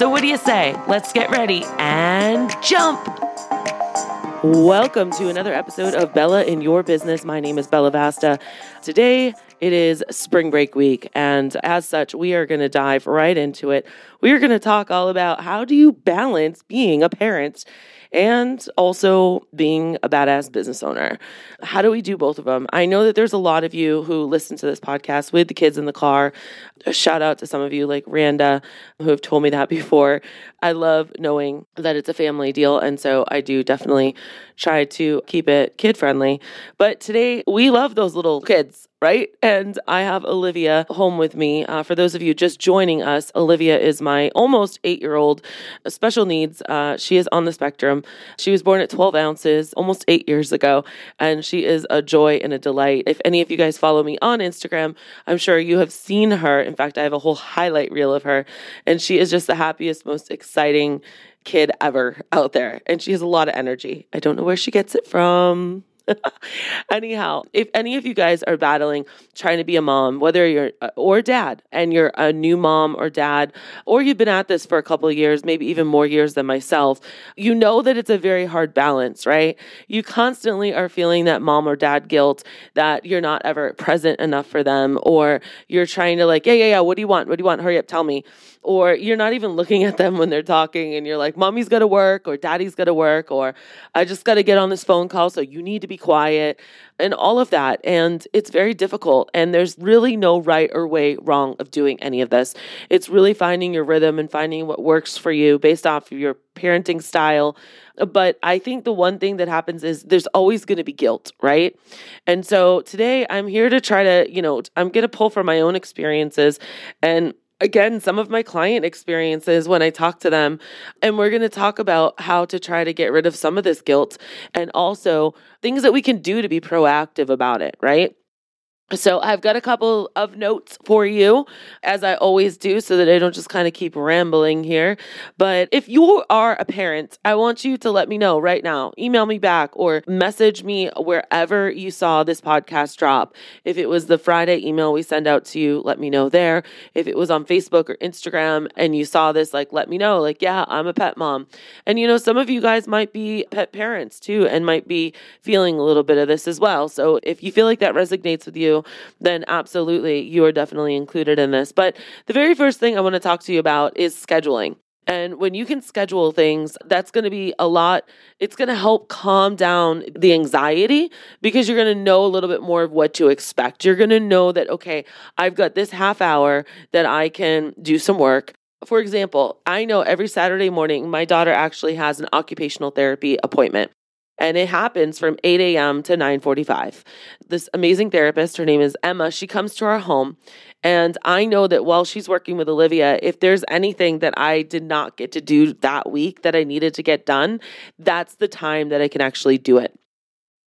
So, what do you say? Let's get ready and jump! Welcome to another episode of Bella in Your Business. My name is Bella Vasta. Today it is spring break week, and as such, we are going to dive right into it. We are going to talk all about how do you balance being a parent and also being a badass business owner. How do we do both of them? I know that there's a lot of you who listen to this podcast with the kids in the car. A shout out to some of you like Randa who have told me that before. I love knowing that it's a family deal. And so I do definitely try to keep it kid friendly. But today we love those little kids right? And I have Olivia home with me. Uh, for those of you just joining us, Olivia is my almost eight year old special needs. Uh, she is on the spectrum. She was born at 12 ounces almost eight years ago, and she is a joy and a delight. If any of you guys follow me on Instagram, I'm sure you have seen her. In fact, I have a whole highlight reel of her, and she is just the happiest, most exciting kid ever out there. And she has a lot of energy. I don't know where she gets it from. Anyhow, if any of you guys are battling trying to be a mom, whether you're uh, or dad, and you're a new mom or dad, or you've been at this for a couple of years, maybe even more years than myself, you know that it's a very hard balance, right? You constantly are feeling that mom or dad guilt that you're not ever present enough for them, or you're trying to like, yeah, yeah, yeah, what do you want? What do you want? Hurry up, tell me or you're not even looking at them when they're talking and you're like, mommy's got to work or daddy's got to work or I just got to get on this phone call. So you need to be quiet and all of that. And it's very difficult. And there's really no right or way wrong of doing any of this. It's really finding your rhythm and finding what works for you based off of your parenting style. But I think the one thing that happens is there's always going to be guilt, right? And so today I'm here to try to, you know, I'm going to pull from my own experiences and again some of my client experiences when I talk to them. And we're going to talk about how to try to get rid of some of this guilt and also things that we can do to be proactive about it, right? So I've got a couple of notes for you, as I always do, so that I don't just kind of keep rambling here. But if you are a parent, I want you to let me know right now. Email me back or message me wherever you saw this podcast drop. If it was the Friday email we send out to you, let me know there. If it was on Facebook or Instagram and you saw this, like, let me know. Like, yeah, I'm a pet mom. And you know, some of you guys might be pet parents too and might be feeling a little bit of this as well. So if you feel like that resonates with you, then absolutely you are definitely included in this. But the very first thing I want to talk to you about is scheduling. And when you can schedule things, that's going to be a lot. It's going to help calm down the anxiety because you're going to know a little bit more of what to expect. You're going to know that, okay, I've got this half hour that I can do some work. For example, I know every Saturday morning, my daughter actually has an occupational therapy appointment and it happens from 8 a.m. to 9:45. This amazing therapist, her name is Emma, she comes to our home, and I know that while she's working with Olivia, if there's anything that I did not get to do that week that I needed to get done, that's the time that I can actually do it.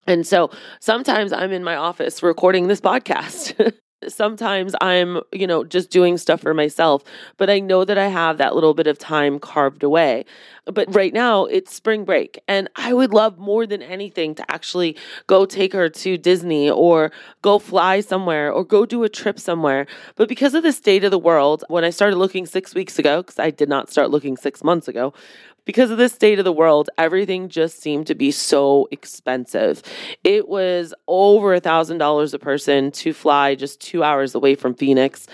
And so sometimes I'm in my office recording this podcast. sometimes I'm, you know, just doing stuff for myself, but I know that I have that little bit of time carved away. But right now it's spring break, and I would love more than anything to actually go take her to Disney or go fly somewhere or go do a trip somewhere. But because of the state of the world, when I started looking six weeks ago, because I did not start looking six months ago, because of the state of the world, everything just seemed to be so expensive. It was over a thousand dollars a person to fly just two hours away from Phoenix.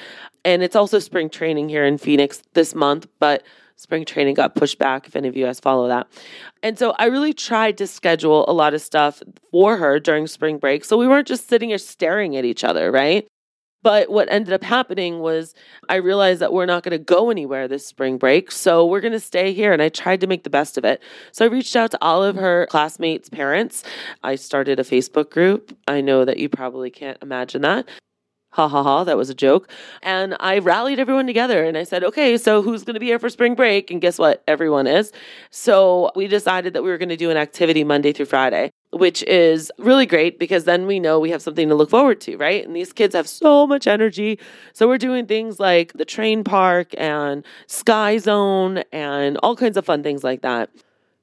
And it's also spring training here in Phoenix this month, but spring training got pushed back if any of you guys follow that. And so I really tried to schedule a lot of stuff for her during spring break. So we weren't just sitting here staring at each other, right? But what ended up happening was I realized that we're not going to go anywhere this spring break. So we're going to stay here. And I tried to make the best of it. So I reached out to all of her classmates' parents. I started a Facebook group. I know that you probably can't imagine that. Ha ha ha, that was a joke. And I rallied everyone together and I said, okay, so who's going to be here for spring break? And guess what? Everyone is. So we decided that we were going to do an activity Monday through Friday, which is really great because then we know we have something to look forward to, right? And these kids have so much energy. So we're doing things like the train park and Sky Zone and all kinds of fun things like that.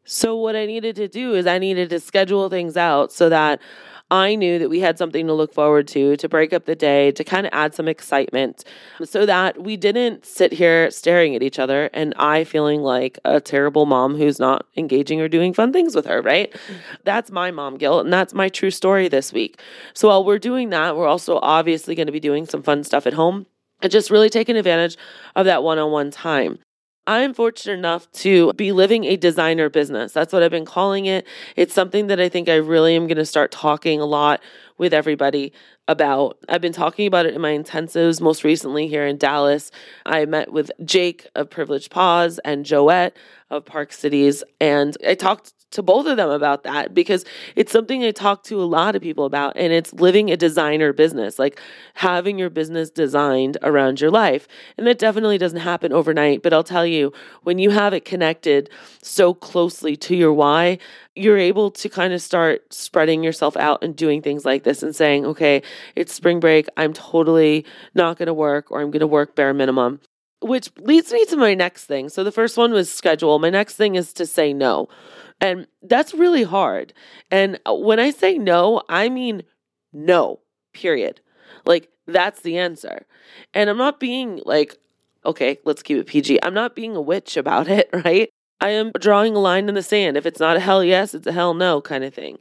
So what I needed to do is I needed to schedule things out so that I knew that we had something to look forward to, to break up the day, to kind of add some excitement so that we didn't sit here staring at each other and I feeling like a terrible mom who's not engaging or doing fun things with her, right? Mm-hmm. That's my mom guilt and that's my true story this week. So while we're doing that, we're also obviously going to be doing some fun stuff at home and just really taking advantage of that one on one time. I'm fortunate enough to be living a designer business. That's what I've been calling it. It's something that I think I really am going to start talking a lot with everybody about. I've been talking about it in my intensives most recently here in Dallas. I met with Jake of Privileged Paws and Joette of Park Cities, and I talked to both of them about that because it's something I talk to a lot of people about, and it's living a designer business, like having your business designed around your life. And that definitely doesn't happen overnight, but I'll tell you, when you have it connected so closely to your why, you're able to kind of start spreading yourself out and doing things like this and saying, okay, it's spring break. I'm totally not going to work or I'm going to work bare minimum. Which leads me to my next thing. So the first one was schedule. My next thing is to say no. And that's really hard. And when I say no, I mean no, period. Like that's the answer. And I'm not being like, okay, let's keep it PG. I'm not being a witch about it, right? I am drawing a line in the sand. If it's not a hell yes, it's a hell no kind of thing.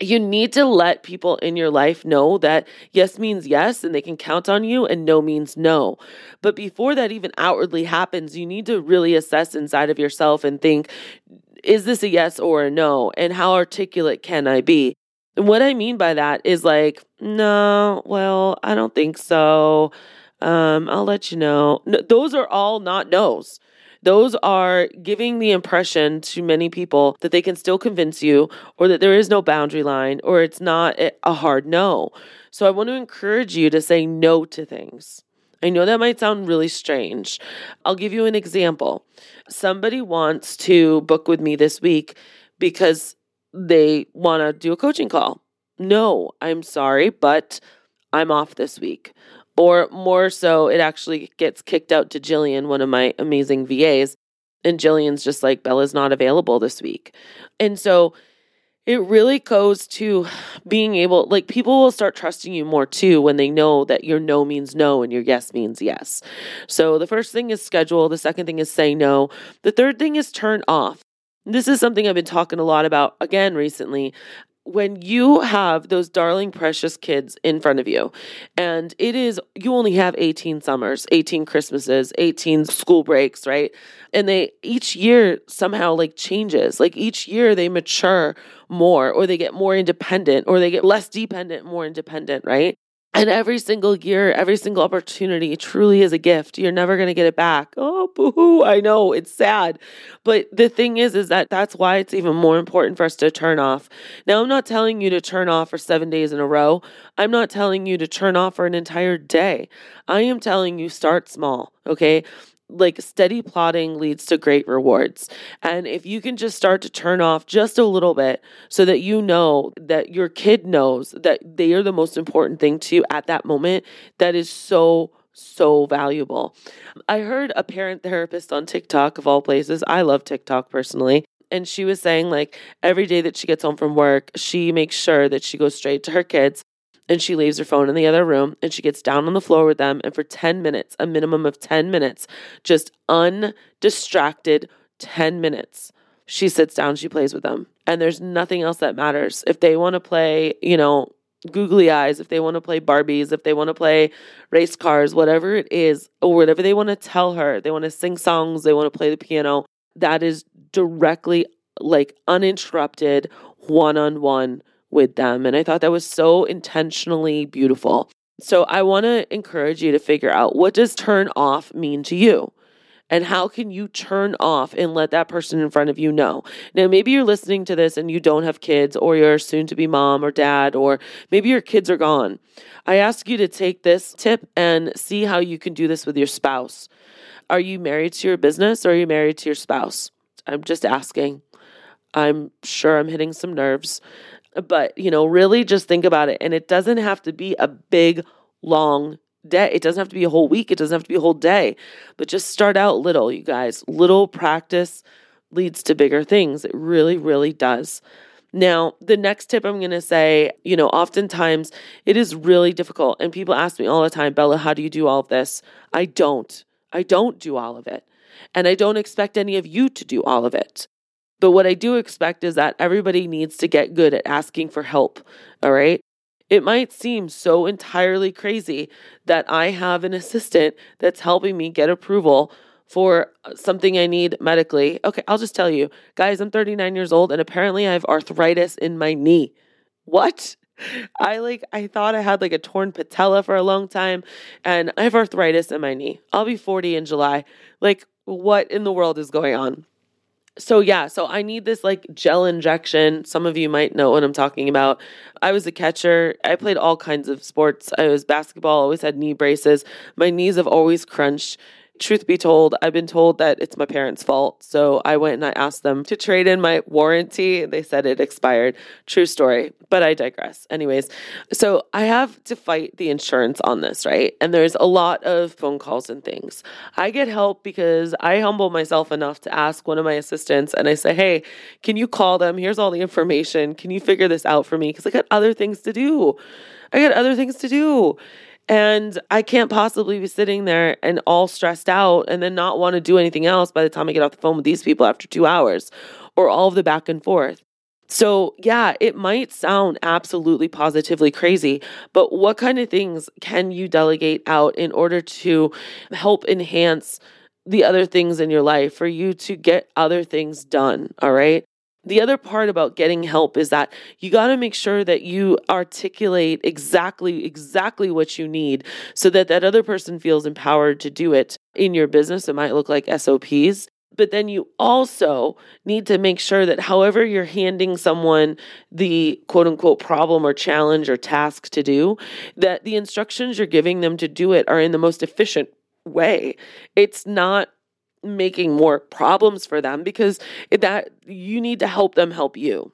You need to let people in your life know that yes means yes and they can count on you and no means no. But before that even outwardly happens, you need to really assess inside of yourself and think is this a yes or a no? And how articulate can I be? And what I mean by that is like, no, well, I don't think so. Um, I'll let you know. No, those are all not no's. Those are giving the impression to many people that they can still convince you or that there is no boundary line or it's not a hard no. So I want to encourage you to say no to things. I know that might sound really strange. I'll give you an example. Somebody wants to book with me this week because they want to do a coaching call. No, I'm sorry, but I'm off this week. Or more so, it actually gets kicked out to Jillian, one of my amazing VAs. And Jillian's just like, Bella's not available this week. And so it really goes to being able like people will start trusting you more too when they know that your no means no and your yes means yes so the first thing is schedule the second thing is say no the third thing is turn off this is something I've been talking a lot about again recently when you have those darling precious kids in front of you and it is you only have 18 summers 18 christmases 18 school breaks right? And they each year somehow like changes. Like each year they mature more or they get more independent or they get less dependent more independent right and every single year, every single opportunity truly is a gift. You're never going to get it back. Oh, boo I know it's sad. But the thing is, is that that's why it's even more important for us to turn off. Now, I'm not telling you to turn off for seven days in a row. I'm not telling you to turn off for an entire day. I am telling you start small. Okay like steady plotting leads to great rewards. And if you can just start to turn off just a little bit so that you know that your kid knows that they are the most important thing to you at that moment, that is so so valuable. I heard a parent therapist on TikTok of all places. I love TikTok personally. And she was saying, like, every day that she gets home from work, she makes sure that she goes straight to her kids and she leaves her phone in the other room and she gets down on the floor with them and for 10 minutes a minimum of 10 minutes just undistracted 10 minutes she sits down she plays with them. And there's nothing else that matters. If they want to play you know googly eyes if they want to play barbies if they want to play race cars whatever it is or whatever they want to tell her they want to sing songs they want to play the piano that is directly like uninterrupted one-on-one with them. And I thought that was so intentionally beautiful. So I want to encourage you to figure out what does turn off mean to you? And how can you turn off and let that person in front of you know? Now, maybe you're listening to this and you don't have kids, or you're soon to be mom or dad, or maybe your kids are gone. I ask you to take this tip and see how you can do this with your spouse. Are you married to your business or are you married to your spouse? I'm just asking. I'm sure I'm hitting some nerves, but you know, really just think about it. And it doesn't have to be a big, long day. It doesn't have to be a whole week. It doesn't have to be a whole day, but just start out little, you guys. Little practice leads to bigger things. It really, really does. Now, the next tip I'm going to say, you know, oftentimes it is really difficult. And people ask me all the time, Bella, how do you do all of this? I don't. I don't do all of it. And I don't expect any of you to do all of it. But what I do expect is that everybody needs to get good at asking for help. All right. It might seem so entirely crazy that I have an assistant that's helping me get approval for uh, something I need medically. Okay, I'll just tell you, guys, I'm 39 years old and apparently I have arthritis in my knee. What? I like I thought I had like a torn patella for a long time and I have arthritis in my knee. I'll be 40 in July. Like what in the world is going on? So yeah, so I need this like gel injection. Some of you might know what I'm talking about. I was a catcher. I played all kinds of sports. I was basketball, always had knee braces. My knees have always crunched truth be told, I've been told that it's my parents' fault. So I went and I asked them to trade in my warranty. They said it expired. True story, but I digress. Anyways, so I have to fight the insurance on this, right? And there's a lot of phone calls and things. I get help because I humble myself enough to ask one of my assistants and I say, hey, can you call them? Here's all the information. Can you figure this out for me? Because I got other things to do. I got other things to do. And I can't possibly be sitting there and all stressed out and then not want to do anything else by the time I get off the phone with these people after two hours or all of the back and forth. So, yeah, it might sound absolutely positively crazy, but what kind of things can you delegate out in order to help enhance the other things in your life for you to get other things done? All right the other part about getting help is that you got to make sure that you articulate exactly exactly what you need so that that other person feels empowered to do it. In your business it might look like SOPs but then you also need to make sure that however you're handing someone the quote unquote problem or challenge or task to do that the instructions you're giving them to do it are in the most efficient way. It's not making more problems for them because that you need to help them help you.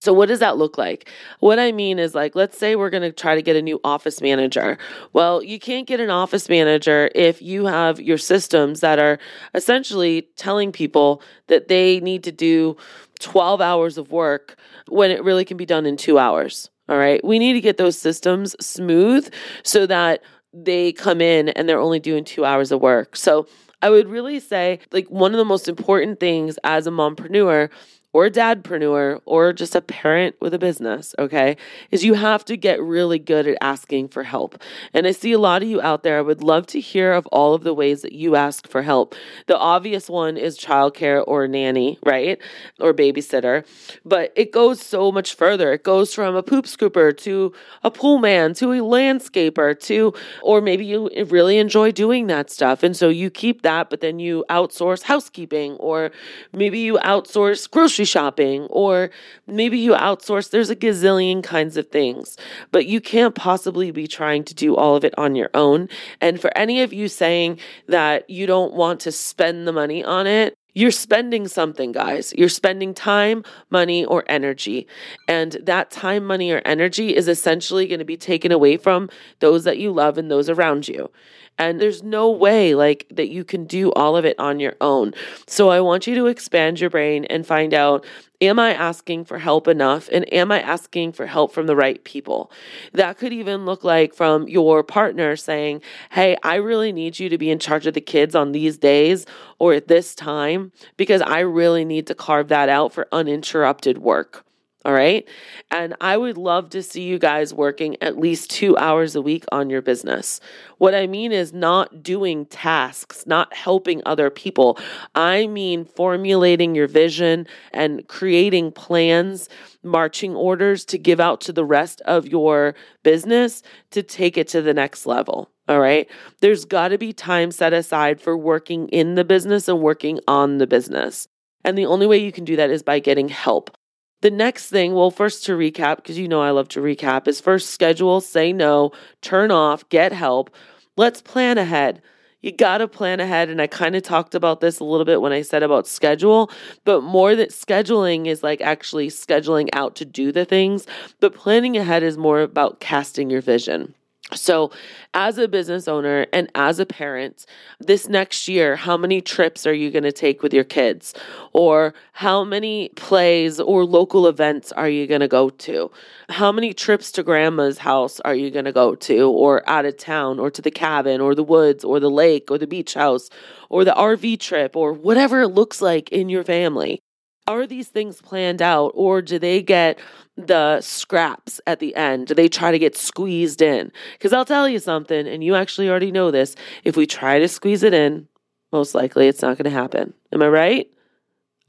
So, what does that look like? What I mean is, like, let's say we're going to try to get a new office manager. Well, you can't get an office manager if you have your systems that are essentially telling people that they need to do 12 hours of work when it really can be done in two hours. All right. We need to get those systems smooth so that they come in and they're only doing two hours of work. So, I would really say like one of the most important things as a mompreneur or dadpreneur or just a parent with a business, okay, is you have to get really good at asking for help. And I see a lot of you out there. I would love to hear of all of the ways that you ask for help. The obvious one is childcare or nanny, right? Or babysitter. But it goes so much further. It goes from a poop scooper to a pool man to a landscaper to, or maybe you really enjoy doing that stuff. And so you keep that, but then you outsource housekeeping or maybe you outsource grocery grocery shopping, or maybe you outsource. There's a gazillion kinds of things, but you can't possibly be trying to do all of it on your own. And for any of you saying that you don't want to spend the money on it, you're spending something, guys. You're spending time, money, or energy. And that time, money, or energy is essentially going to be taken away from those that you love and those around you. And there's no way like that you can do all of it on your own. So I want you to expand your brain and find out am I asking for help enough and am I asking for help from the right people? That could even look like from your partner saying, "Hey, I really need you to be in charge of the kids on these days or at this time because I really need to carve that out for uninterrupted work." All right. And I would love to see you guys working at least two hours a week on your business. What I mean is not doing tasks, not helping other people. I mean formulating your vision and creating plans, marching orders to give out to the rest of your business to take it to the next level. All right. There's got to be time set aside for working in the business and working on the business. And the only way you can do that is by getting help. The next thing, well, first to recap, because you know I love to recap, is first schedule, say no, turn off, get help. Let's plan ahead. You got to plan ahead. And I kind of talked about this a little bit when I said about schedule, but more that scheduling is like actually scheduling out to do the things, but planning ahead is more about casting your vision. So, as a business owner and as a parent, this next year, how many trips are you going to take with your kids? Or how many plays or local events are you going to go to? How many trips to grandma's house are you going to go to, or out of town, or to the cabin, or the woods, or the lake, or the beach house, or the RV trip, or whatever it looks like in your family? Are these things planned out, or do they get the scraps at the end? Do they try to get squeezed in? Because I'll tell you something, and you actually already know this. If we try to squeeze it in, most likely it's not going to happen. Am I right?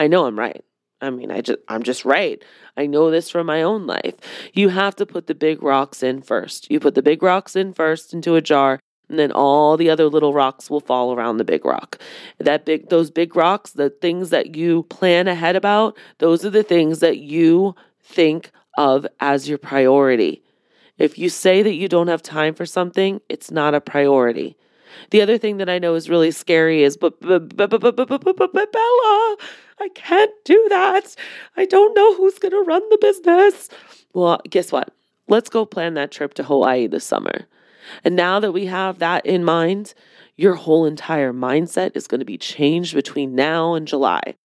I know I'm right. I mean, I just I'm just right. I know this from my own life. You have to put the big rocks in first. You put the big rocks in first into a jar and then all the other little rocks will fall around the big rock. That big those big rocks, the things that you plan ahead about, those are the things that you think of as your priority. If you say that you don't have time for something, it's not a priority. The other thing that I know is really scary is, but, but, but, but, but, but, but, but, Bella, I can't do that. I don't know who's going to run the business. Well, guess what? Let's go plan that trip to Hawaii this summer. And now that we have that in mind, your whole entire mindset is going to be changed between now and July.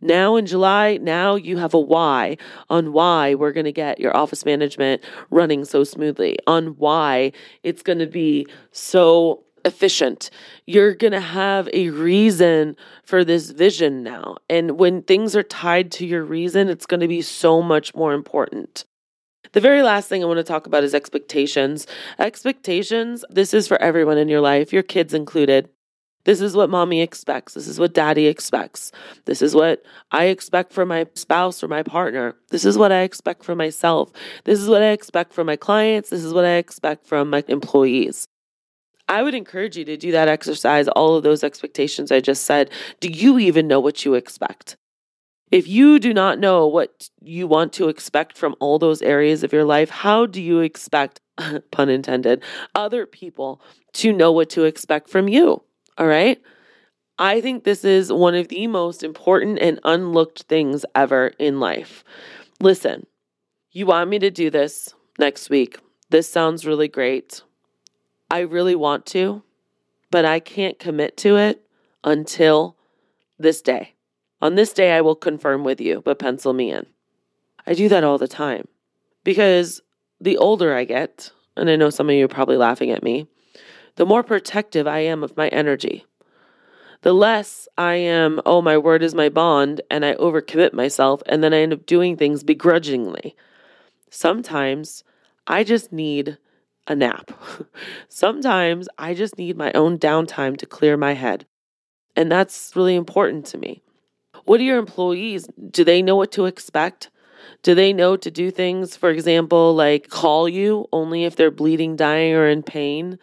Now in July, now you have a why on why we're going to get your office management running so smoothly, on why it's going to be so efficient. You're going to have a reason for this vision now. And when things are tied to your reason, it's going to be so much more important. The very last thing I want to talk about is expectations. Expectations, this is for everyone in your life, your kids included. This is what mommy expects. This is what daddy expects. This is what I expect from my spouse or my partner. This is what I expect from myself. This is what I expect from my clients. This is what I expect from my employees. I would encourage you to do that exercise, all of those expectations I just said. Do you even know what you expect? If you do not know what you want to expect from all those areas of your life, how do you expect, pun intended, other people to know what to expect from you? All right. I think this is one of the most important and unlooked things ever in life. Listen, you want me to do this next week. This sounds really great. I really want to, but I can't commit to it until this day. On this day, I will confirm with you, but pencil me in. I do that all the time because the older I get, and I know some of you are probably laughing at me, the more protective I am of my energy. The less I am, oh, my word is my bond, and I overcommit myself, and then I end up doing things begrudgingly. Sometimes I just need a nap. Sometimes I just need my own downtime to clear my head. And that's really important to me. What do your employees, do they know what to expect? Do they know to do things, for example, like call you only if they're bleeding, dying, or in pain?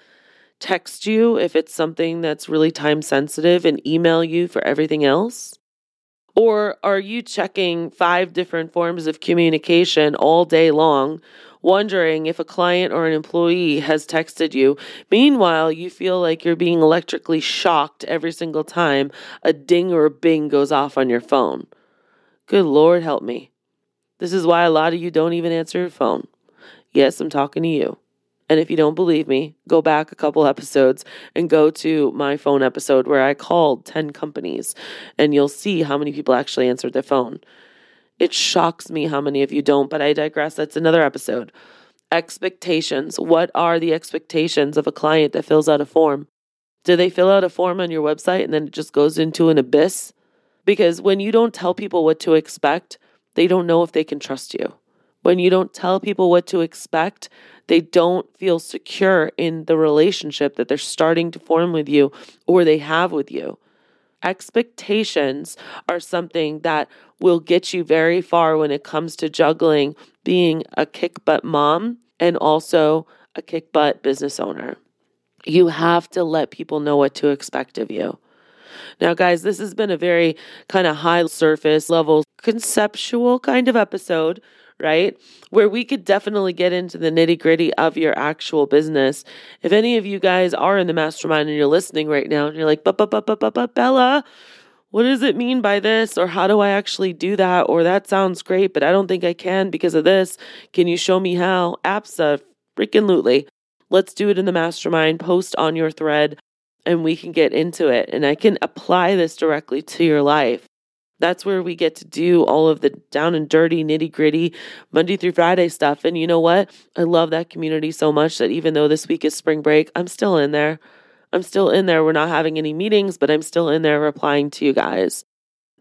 text you if it's something that's really time sensitive and email you for everything else? Or are you checking five different forms of communication all day long, wondering if a client or an employee has texted you? Meanwhile, you feel like you're being electrically shocked every single time a ding or a bing goes off on your phone. Good Lord, help me. This is why a lot of you don't even answer your phone. Yes, I'm talking to you. And if you don't believe me, go back a couple episodes and go to my phone episode where I called 10 companies and you'll see how many people actually answered their phone. It shocks me how many of you don't, but I digress. That's another episode. Expectations. What are the expectations of a client that fills out a form? Do they fill out a form on your website and then it just goes into an abyss? Because when you don't tell people what to expect, they don't know if they can trust you. When you don't tell people what to expect, they don't feel secure in the relationship that they're starting to form with you or they have with you. Expectations are something that will get you very far when it comes to juggling being a kick butt mom and also a kick butt business owner. You have to let people know what to expect of you. Now, guys, this has been a very kind of high surface level, conceptual kind of episode, right? Where we could definitely get into the nitty gritty of your actual business. If any of you guys are in the mastermind and you're listening right now and you're like, but, but, but, but, but, but, Bella, what does it mean by this? Or how do I actually do that? Or that sounds great, but I don't think I can because of this. Can you show me how? Absa freaking lootly. Let's do it in the mastermind. Post on your thread and we can get into it. And I can apply this directly to your life. That's where we get to do all of the down and dirty, nitty gritty Monday through Friday stuff. And you know what? I love that community so much that even though this week is spring break, I'm still in there. I'm still in there. We're not having any meetings, but I'm still in there replying to you guys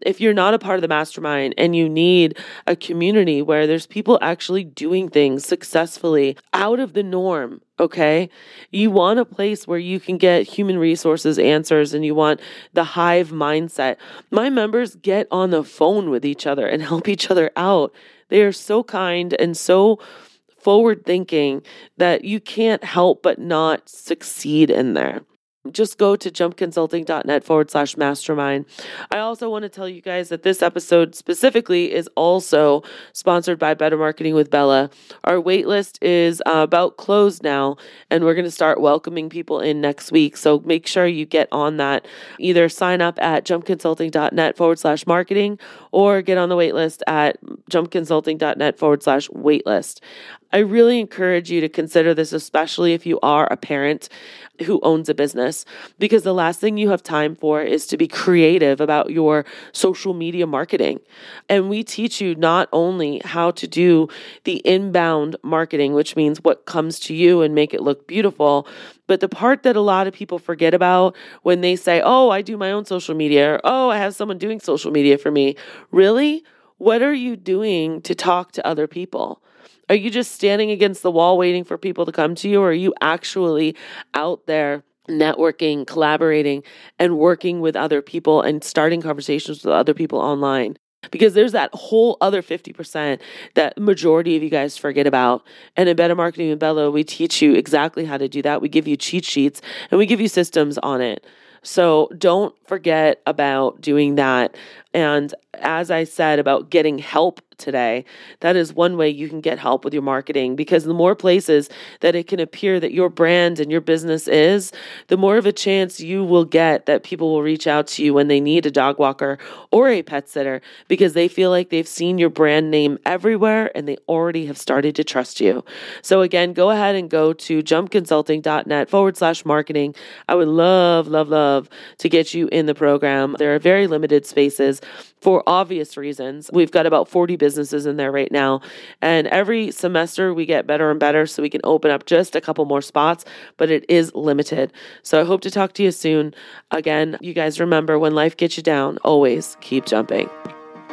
if you're not a part of the mastermind and you need a community where there's people actually doing things successfully out of the norm, okay? You want a place where you can get human resources answers and you want the hive mindset. My members get on the phone with each other and help each other out. They are so kind and so forward thinking that you can't help but not succeed in there just go to jumpconsulting.net forward slash mastermind. I also want to tell you guys that this episode specifically is also sponsored by Better Marketing with Bella. Our waitlist is uh, about closed now, and we're going to start welcoming people in next week. So make sure you get on that. Either sign up at jumpconsulting.net forward slash marketing or get on the waitlist at jumpconsulting.net forward slash waitlist. I really encourage you to consider this, especially if you are a parent who owns a because the last thing you have time for is to be creative about your social media marketing. And we teach you not only how to do the inbound marketing, which means what comes to you and make it look beautiful, but the part that a lot of people forget about when they say, Oh, I do my own social media, or Oh, I have someone doing social media for me. Really? What are you doing to talk to other people? Are you just standing against the wall waiting for people to come to you, or are you actually out there? Networking, collaborating, and working with other people and starting conversations with other people online. Because there's that whole other 50% that majority of you guys forget about. And in Better Marketing with Bella, we teach you exactly how to do that. We give you cheat sheets and we give you systems on it. So don't forget about doing that. And as I said about getting help today, that is one way you can get help with your marketing because the more places that it can appear that your brand and your business is, the more of a chance you will get that people will reach out to you when they need a dog walker or a pet sitter because they feel like they've seen your brand name everywhere and they already have started to trust you. So, again, go ahead and go to jumpconsulting.net forward slash marketing. I would love, love, love to get you in the program. There are very limited spaces for obvious reasons. We've got about 40 businesses in there right now. And every semester we get better and better so we can open up just a couple more spots, but it is limited. So I hope to talk to you soon. Again, you guys remember when life gets you down, always keep jumping.